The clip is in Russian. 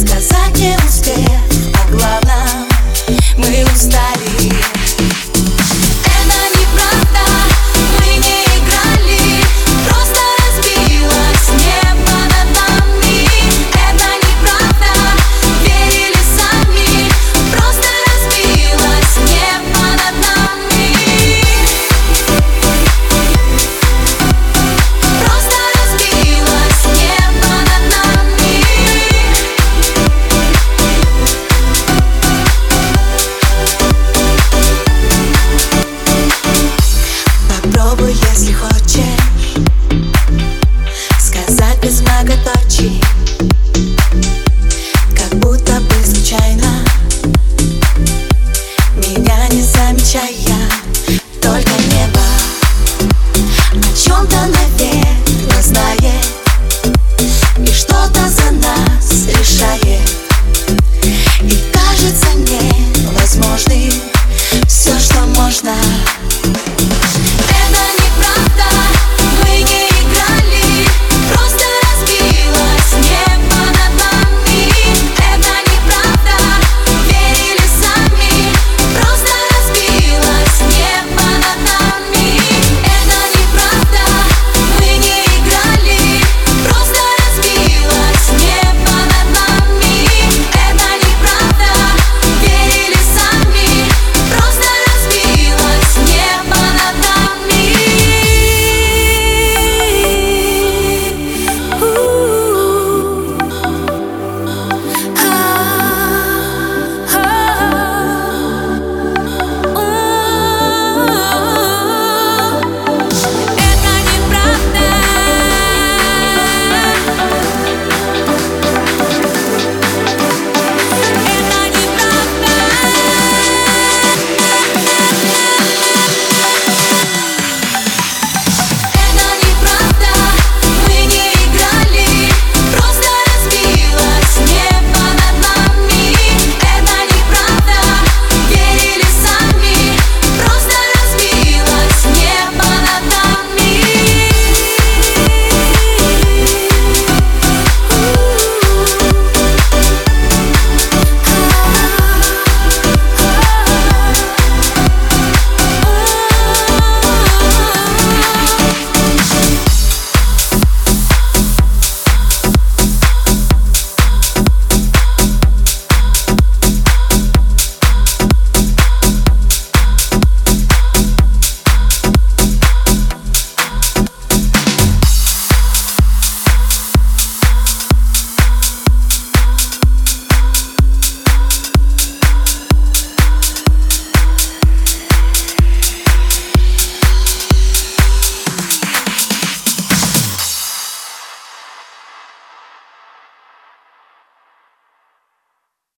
Сказать не успел, а главное Мы устали. sleep.